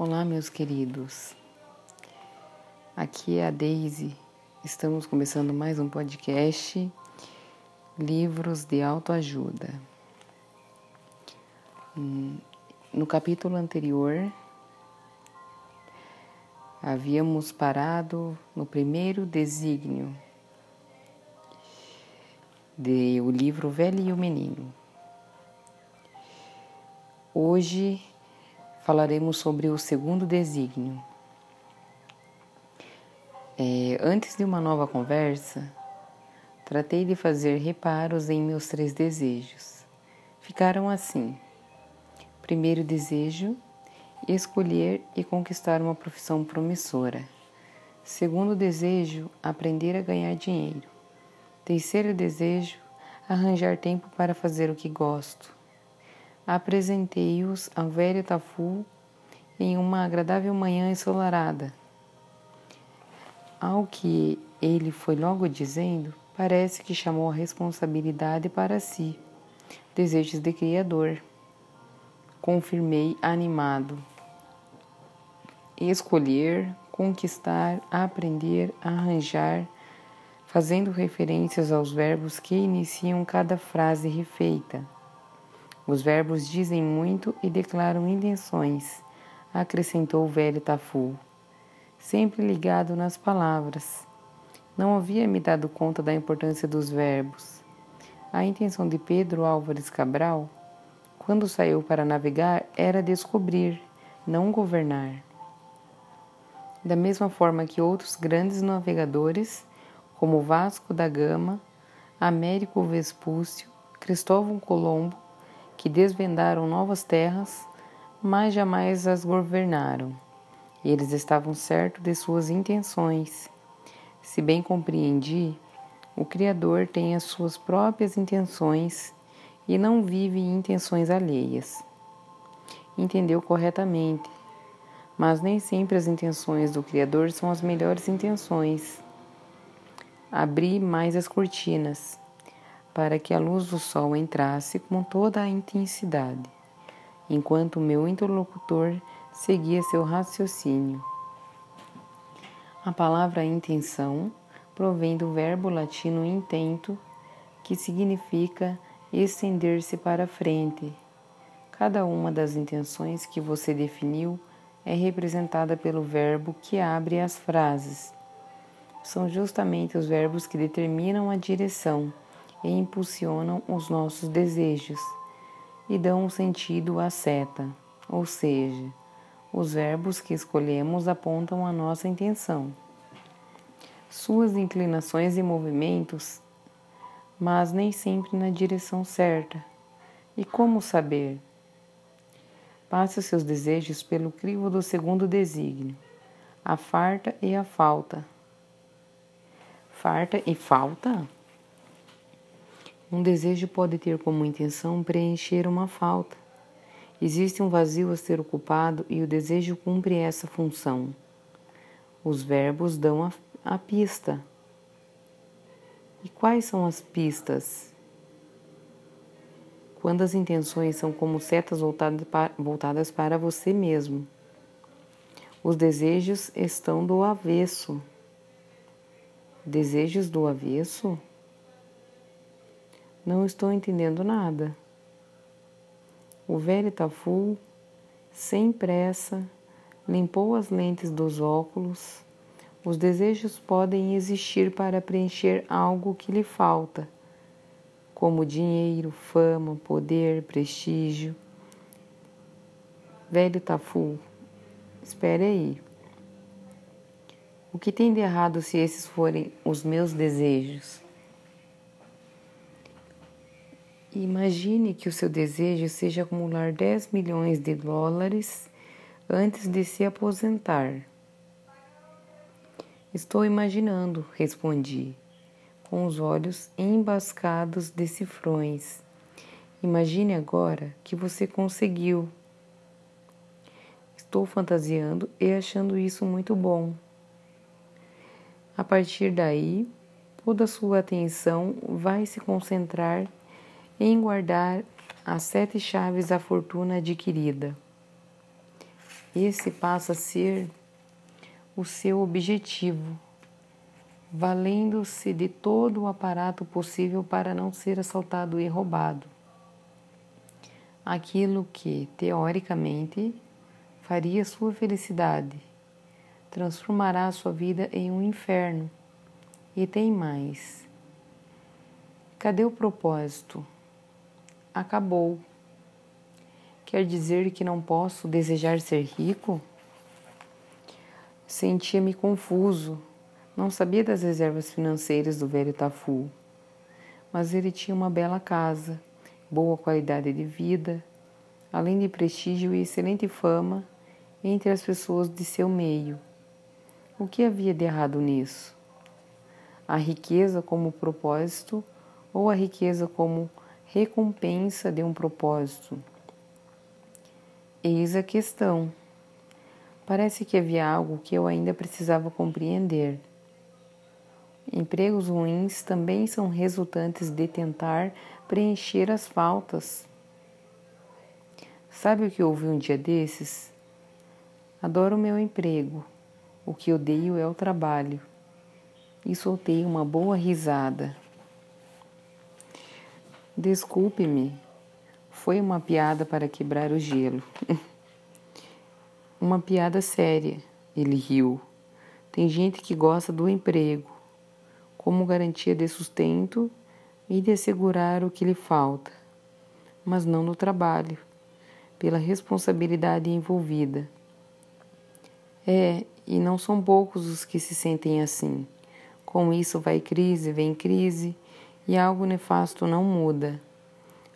Olá, meus queridos. Aqui é a Daisy. Estamos começando mais um podcast Livros de Autoajuda. Hum, no capítulo anterior, havíamos parado no primeiro desígnio de o livro Velho e o Menino. Hoje falaremos sobre o segundo desígnio. É, antes de uma nova conversa, tratei de fazer reparos em meus três desejos. Ficaram assim: primeiro desejo, escolher e conquistar uma profissão promissora. Segundo desejo, aprender a ganhar dinheiro. Terceiro desejo, arranjar tempo para fazer o que gosto apresentei-os ao velho Tafu em uma agradável manhã ensolarada. Ao que ele foi logo dizendo, parece que chamou a responsabilidade para si. Desejos de Criador. Confirmei animado. Escolher, conquistar, aprender, arranjar, fazendo referências aos verbos que iniciam cada frase refeita. Os verbos dizem muito e declaram intenções, acrescentou o velho Tafu, sempre ligado nas palavras. Não havia me dado conta da importância dos verbos. A intenção de Pedro Álvares Cabral, quando saiu para navegar, era descobrir, não governar. Da mesma forma que outros grandes navegadores, como Vasco da Gama, Américo Vespúcio, Cristóvão Colombo, que desvendaram novas terras, mas jamais as governaram. Eles estavam certos de suas intenções. Se bem compreendi, o Criador tem as suas próprias intenções e não vive intenções alheias. Entendeu corretamente, mas nem sempre as intenções do Criador são as melhores intenções. Abri mais as cortinas para que a luz do sol entrasse com toda a intensidade, enquanto meu interlocutor seguia seu raciocínio. A palavra intenção provém do verbo latino intento, que significa estender-se para frente. Cada uma das intenções que você definiu é representada pelo verbo que abre as frases. São justamente os verbos que determinam a direção e impulsionam os nossos desejos e dão um sentido à seta, ou seja, os verbos que escolhemos apontam a nossa intenção, suas inclinações e movimentos, mas nem sempre na direção certa. E como saber? Passe os seus desejos pelo crivo do segundo desígnio, a farta e a falta. Farta e falta? Um desejo pode ter como intenção preencher uma falta. Existe um vazio a ser ocupado e o desejo cumpre essa função. Os verbos dão a, a pista. E quais são as pistas? Quando as intenções são como setas voltadas para, voltadas para você mesmo. Os desejos estão do avesso. Desejos do avesso? Não estou entendendo nada. O velho Tafu, sem pressa, limpou as lentes dos óculos. Os desejos podem existir para preencher algo que lhe falta, como dinheiro, fama, poder, prestígio. Velho Tafu, espere aí. O que tem de errado se esses forem os meus desejos? Imagine que o seu desejo seja acumular 10 milhões de dólares antes de se aposentar. Estou imaginando, respondi, com os olhos embascados de cifrões. Imagine agora que você conseguiu. Estou fantasiando e achando isso muito bom. A partir daí, toda a sua atenção vai se concentrar em guardar as sete chaves da fortuna adquirida. esse passa a ser o seu objetivo, valendo-se de todo o aparato possível para não ser assaltado e roubado. Aquilo que, teoricamente, faria sua felicidade, transformará sua vida em um inferno. E tem mais. Cadê o propósito? Acabou. Quer dizer que não posso desejar ser rico? Sentia-me confuso. Não sabia das reservas financeiras do velho Tafu. Mas ele tinha uma bela casa, boa qualidade de vida, além de prestígio e excelente fama entre as pessoas de seu meio. O que havia de errado nisso? A riqueza como propósito ou a riqueza como recompensa de um propósito? Eis a questão. Parece que havia algo que eu ainda precisava compreender. Empregos ruins também são resultantes de tentar preencher as faltas. Sabe o que ouvi um dia desses? Adoro o meu emprego. O que odeio é o trabalho. E soltei uma boa risada. Desculpe-me, foi uma piada para quebrar o gelo. uma piada séria, ele riu. Tem gente que gosta do emprego como garantia de sustento e de assegurar o que lhe falta, mas não do trabalho, pela responsabilidade envolvida. É, e não são poucos os que se sentem assim. Com isso vai crise, vem crise, e algo nefasto não muda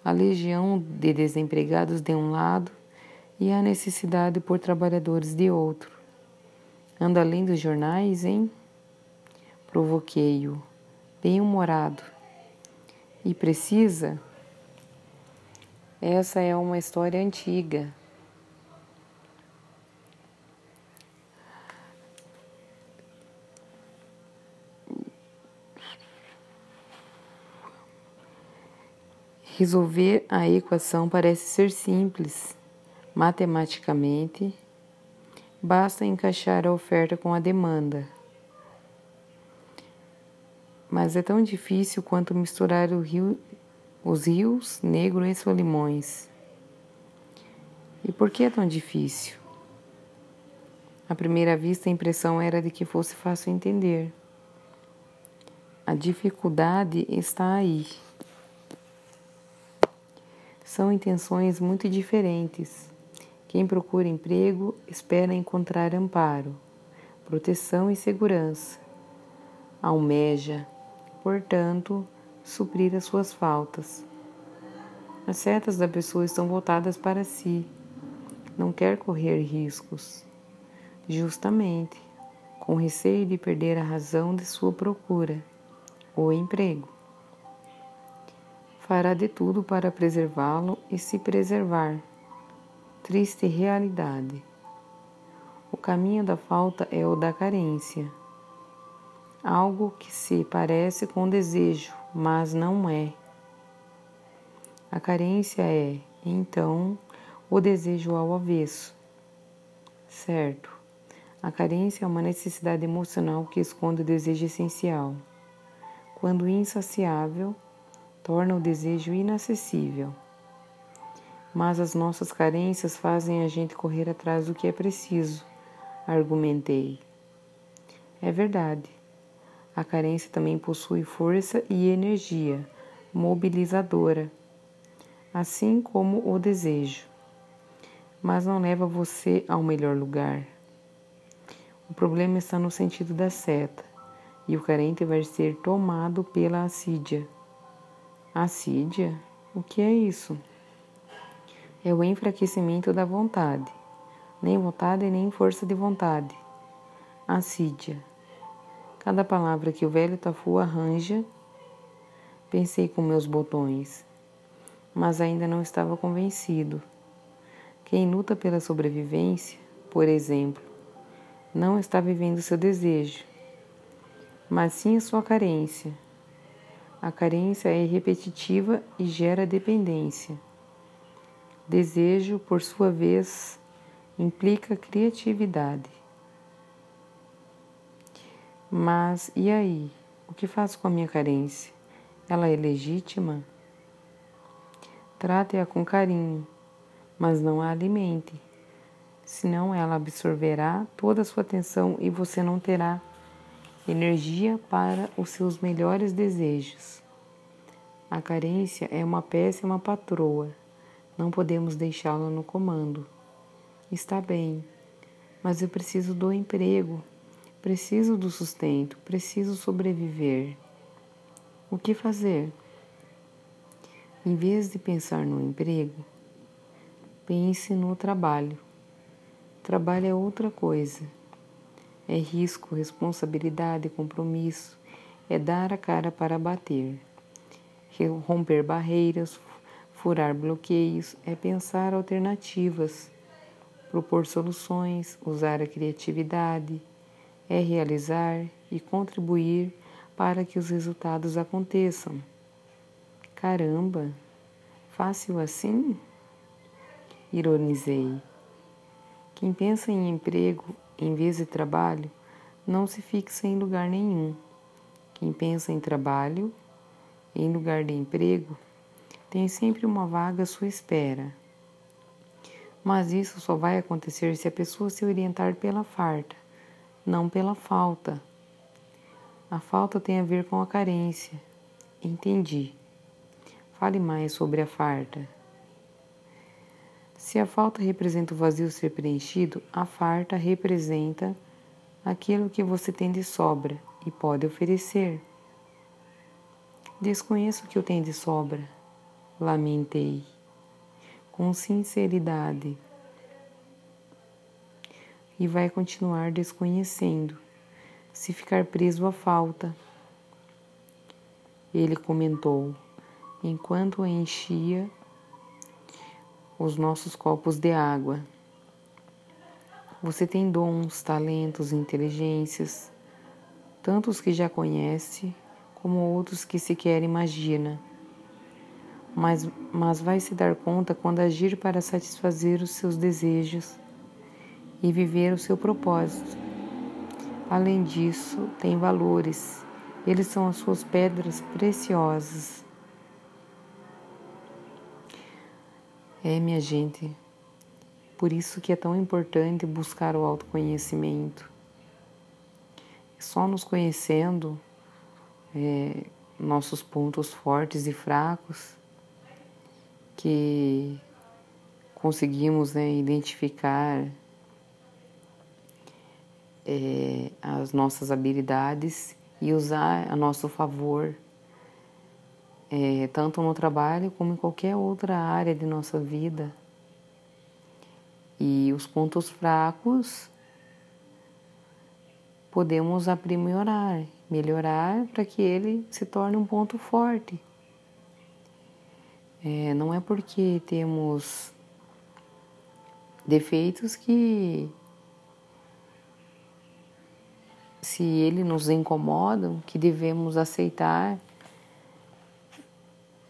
a legião de desempregados de um lado e a necessidade por trabalhadores de outro. Anda além dos jornais, hein? Provoquei-o, bem-humorado. E precisa? Essa é uma história antiga. Resolver a equação parece ser simples. Matematicamente, basta encaixar a oferta com a demanda. Mas é tão difícil quanto misturar rio, os rios Negro e Solimões. E por que é tão difícil? À primeira vista, a impressão era de que fosse fácil entender. A dificuldade está aí. São intenções muito diferentes. Quem procura emprego espera encontrar amparo, proteção e segurança. Almeja, portanto, suprir as suas faltas. As setas da pessoa estão voltadas para si. Não quer correr riscos. Justamente, com receio de perder a razão de sua procura, o emprego fará de tudo para preservá-lo e se preservar. Triste realidade. O caminho da falta é o da carência. Algo que se parece com desejo, mas não é. A carência é, então, o desejo ao avesso. Certo. A carência é uma necessidade emocional que esconde o desejo essencial. Quando insaciável, torna o desejo inacessível. Mas as nossas carências fazem a gente correr atrás do que é preciso, argumentei. É verdade. A carência também possui força e energia mobilizadora, assim como o desejo, mas não leva você ao melhor lugar. O problema está no sentido da seta, e o carente vai ser tomado pela assídia. Assídia? O que é isso? É o enfraquecimento da vontade. Nem vontade nem força de vontade. Assídia. Cada palavra que o velho Tafu arranja, pensei com meus botões, mas ainda não estava convencido. Quem luta pela sobrevivência, por exemplo, não está vivendo seu desejo, mas sim a sua carência a carência é repetitiva e gera dependência. Desejo, por sua vez, implica criatividade. Mas e aí? O que faço com a minha carência? Ela é legítima? Trate-a com carinho, mas não a alimente, senão ela absorverá toda a sua atenção e você não terá energia para os seus melhores desejos. A carência é uma péssima patroa, não podemos deixá-la no comando. Está bem, mas eu preciso do emprego, preciso do sustento, preciso sobreviver. O que fazer? Em vez de pensar no emprego, pense no trabalho. Trabalho é outra coisa. É risco, responsabilidade, compromisso, é dar a cara para bater. Romper barreiras, furar bloqueios, é pensar alternativas, propor soluções, usar a criatividade, é realizar e contribuir para que os resultados aconteçam. Caramba, fácil assim? Ironizei. Quem pensa em emprego em vez de trabalho não se fixa em lugar nenhum. Quem pensa em trabalho em lugar de emprego tem sempre uma vaga à sua espera. Mas isso só vai acontecer se a pessoa se orientar pela farta, não pela falta. A falta tem a ver com a carência. Entendi. Fale mais sobre a farta. Se a falta representa o vazio ser preenchido, a farta representa aquilo que você tem de sobra e pode oferecer. Desconheço o que eu tenho de sobra, lamentei, com sinceridade. E vai continuar desconhecendo se ficar preso à falta. Ele comentou, enquanto enchia os nossos copos de água. Você tem dons, talentos, inteligências, tantos que já conhece, como outros que sequer imagina. Mas, mas vai se dar conta quando agir para satisfazer os seus desejos e viver o seu propósito. Além disso, tem valores. Eles são as suas pedras preciosas. É, minha gente, por isso que é tão importante buscar o autoconhecimento. Só nos conhecendo é, nossos pontos fortes e fracos que conseguimos né, identificar é, as nossas habilidades e usar a nosso favor, é, tanto no trabalho como em qualquer outra área de nossa vida. E os pontos fracos podemos aprimorar, melhorar para que ele se torne um ponto forte. É, não é porque temos defeitos que se ele nos incomoda, que devemos aceitar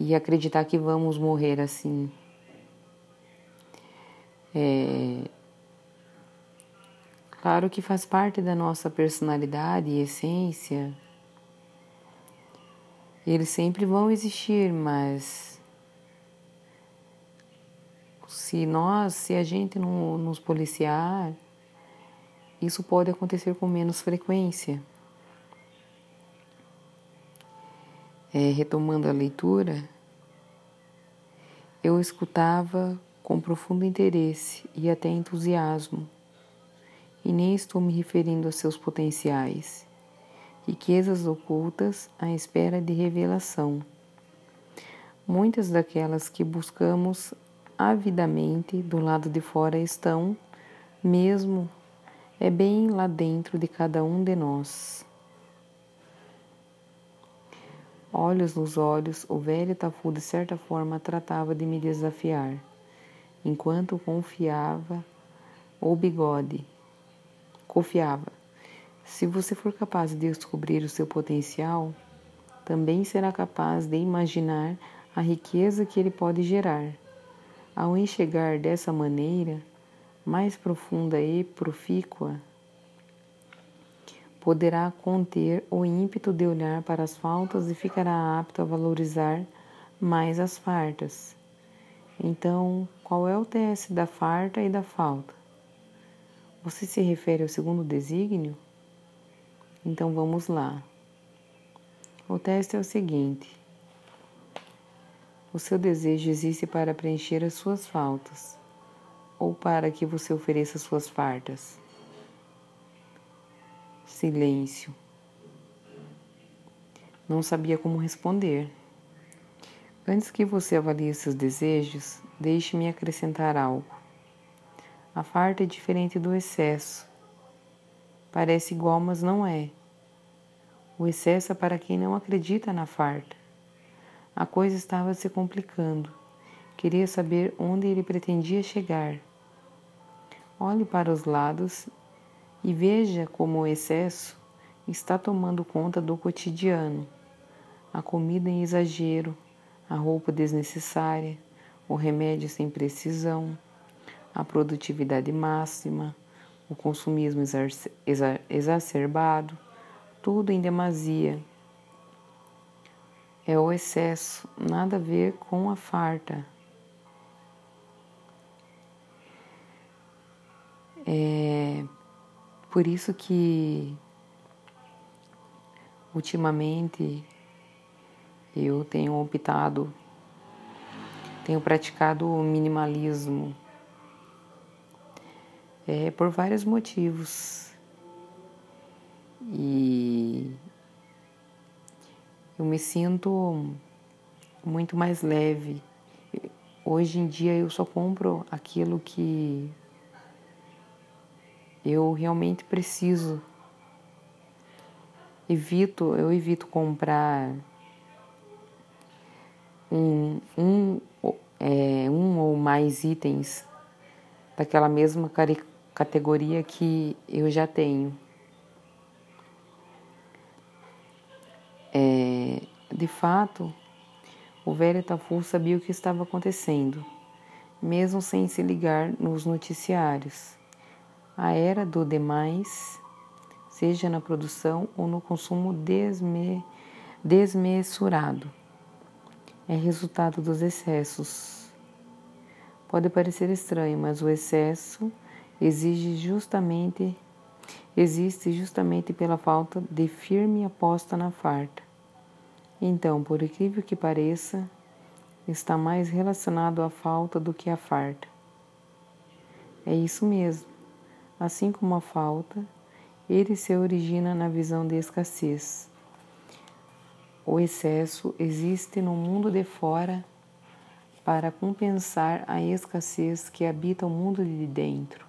e acreditar que vamos morrer assim. É, claro que faz parte da nossa personalidade e essência. Eles sempre vão existir, mas se nós, se a gente não nos policiar, isso pode acontecer com menos frequência. É, retomando a leitura, eu escutava com profundo interesse e até entusiasmo, e nem estou me referindo a seus potenciais, riquezas ocultas à espera de revelação. Muitas daquelas que buscamos avidamente do lado de fora estão, mesmo é bem lá dentro de cada um de nós. Olhos nos olhos, o velho Tafu de certa forma tratava de me desafiar, enquanto confiava o bigode. Confiava. Se você for capaz de descobrir o seu potencial, também será capaz de imaginar a riqueza que ele pode gerar. Ao enxergar dessa maneira, mais profunda e profícua poderá conter o ímpeto de olhar para as faltas e ficará apto a valorizar mais as fartas. Então, qual é o teste da farta e da falta? Você se refere ao segundo desígnio? Então vamos lá. O teste é o seguinte: o seu desejo existe para preencher as suas faltas ou para que você ofereça suas fartas? Silêncio. Não sabia como responder. Antes que você avalie seus desejos, deixe-me acrescentar algo. A farta é diferente do excesso. Parece igual, mas não é. O excesso é para quem não acredita na farta. A coisa estava se complicando. Queria saber onde ele pretendia chegar. Olhe para os lados e veja como o excesso está tomando conta do cotidiano. A comida em exagero, a roupa desnecessária, o remédio sem precisão, a produtividade máxima, o consumismo exacerbado, tudo em demasia. É o excesso, nada a ver com a farta. É por isso que ultimamente eu tenho optado, tenho praticado o minimalismo é, por vários motivos. E eu me sinto muito mais leve. Hoje em dia eu só compro aquilo que eu realmente preciso. Evito, eu evito comprar um, um, é, um ou mais itens daquela mesma categoria que eu já tenho. É, de fato, o velho Tafu sabia o que estava acontecendo, mesmo sem se ligar nos noticiários. A era do demais, seja na produção ou no consumo desme, desmesurado, é resultado dos excessos. Pode parecer estranho, mas o excesso exige justamente existe justamente pela falta de firme aposta na farta. Então, por incrível que pareça, está mais relacionado à falta do que à farta. É isso mesmo assim como a falta, ele se origina na visão de escassez. O excesso existe no mundo de fora para compensar a escassez que habita o mundo de dentro.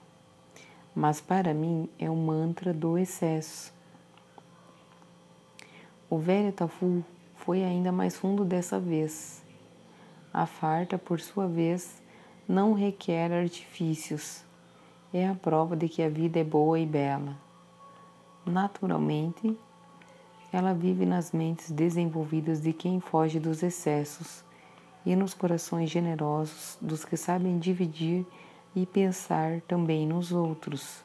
Mas para mim é o mantra do excesso. O velho Tafu foi ainda mais fundo dessa vez. A farta, por sua vez, não requer artifícios é a prova de que a vida é boa e bela. Naturalmente, ela vive nas mentes desenvolvidas de quem foge dos excessos e nos corações generosos dos que sabem dividir e pensar também nos outros.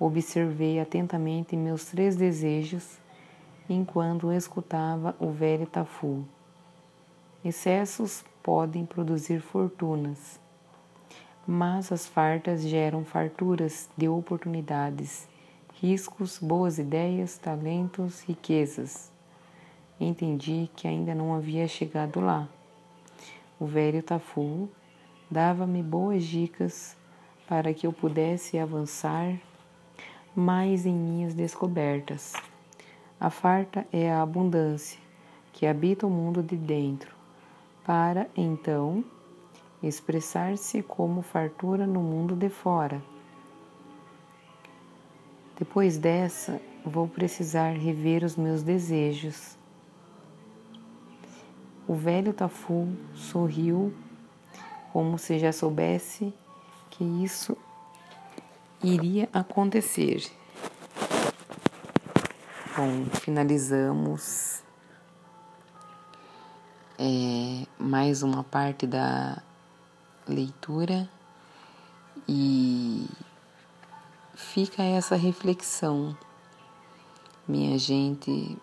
Observei atentamente meus três desejos enquanto escutava o velho Tafu. Excessos podem produzir fortunas mas as fartas geram farturas de oportunidades, riscos, boas ideias, talentos, riquezas. Entendi que ainda não havia chegado lá. O velho Tafu dava-me boas dicas para que eu pudesse avançar mais em minhas descobertas. A farta é a abundância que habita o mundo de dentro, para então expressar-se como fartura no mundo de fora. Depois dessa, vou precisar rever os meus desejos. O velho Tafu sorriu, como se já soubesse que isso iria acontecer. Bom, finalizamos é, mais uma parte da leitura E fica essa reflexão, minha gente.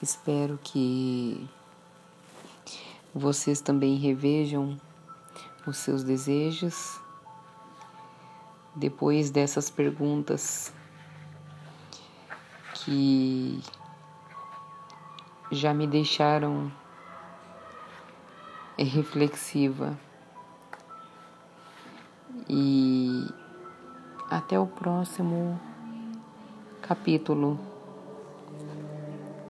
Espero que vocês também revejam os seus desejos depois dessas perguntas que já me deixaram reflexiva. E até o próximo capítulo.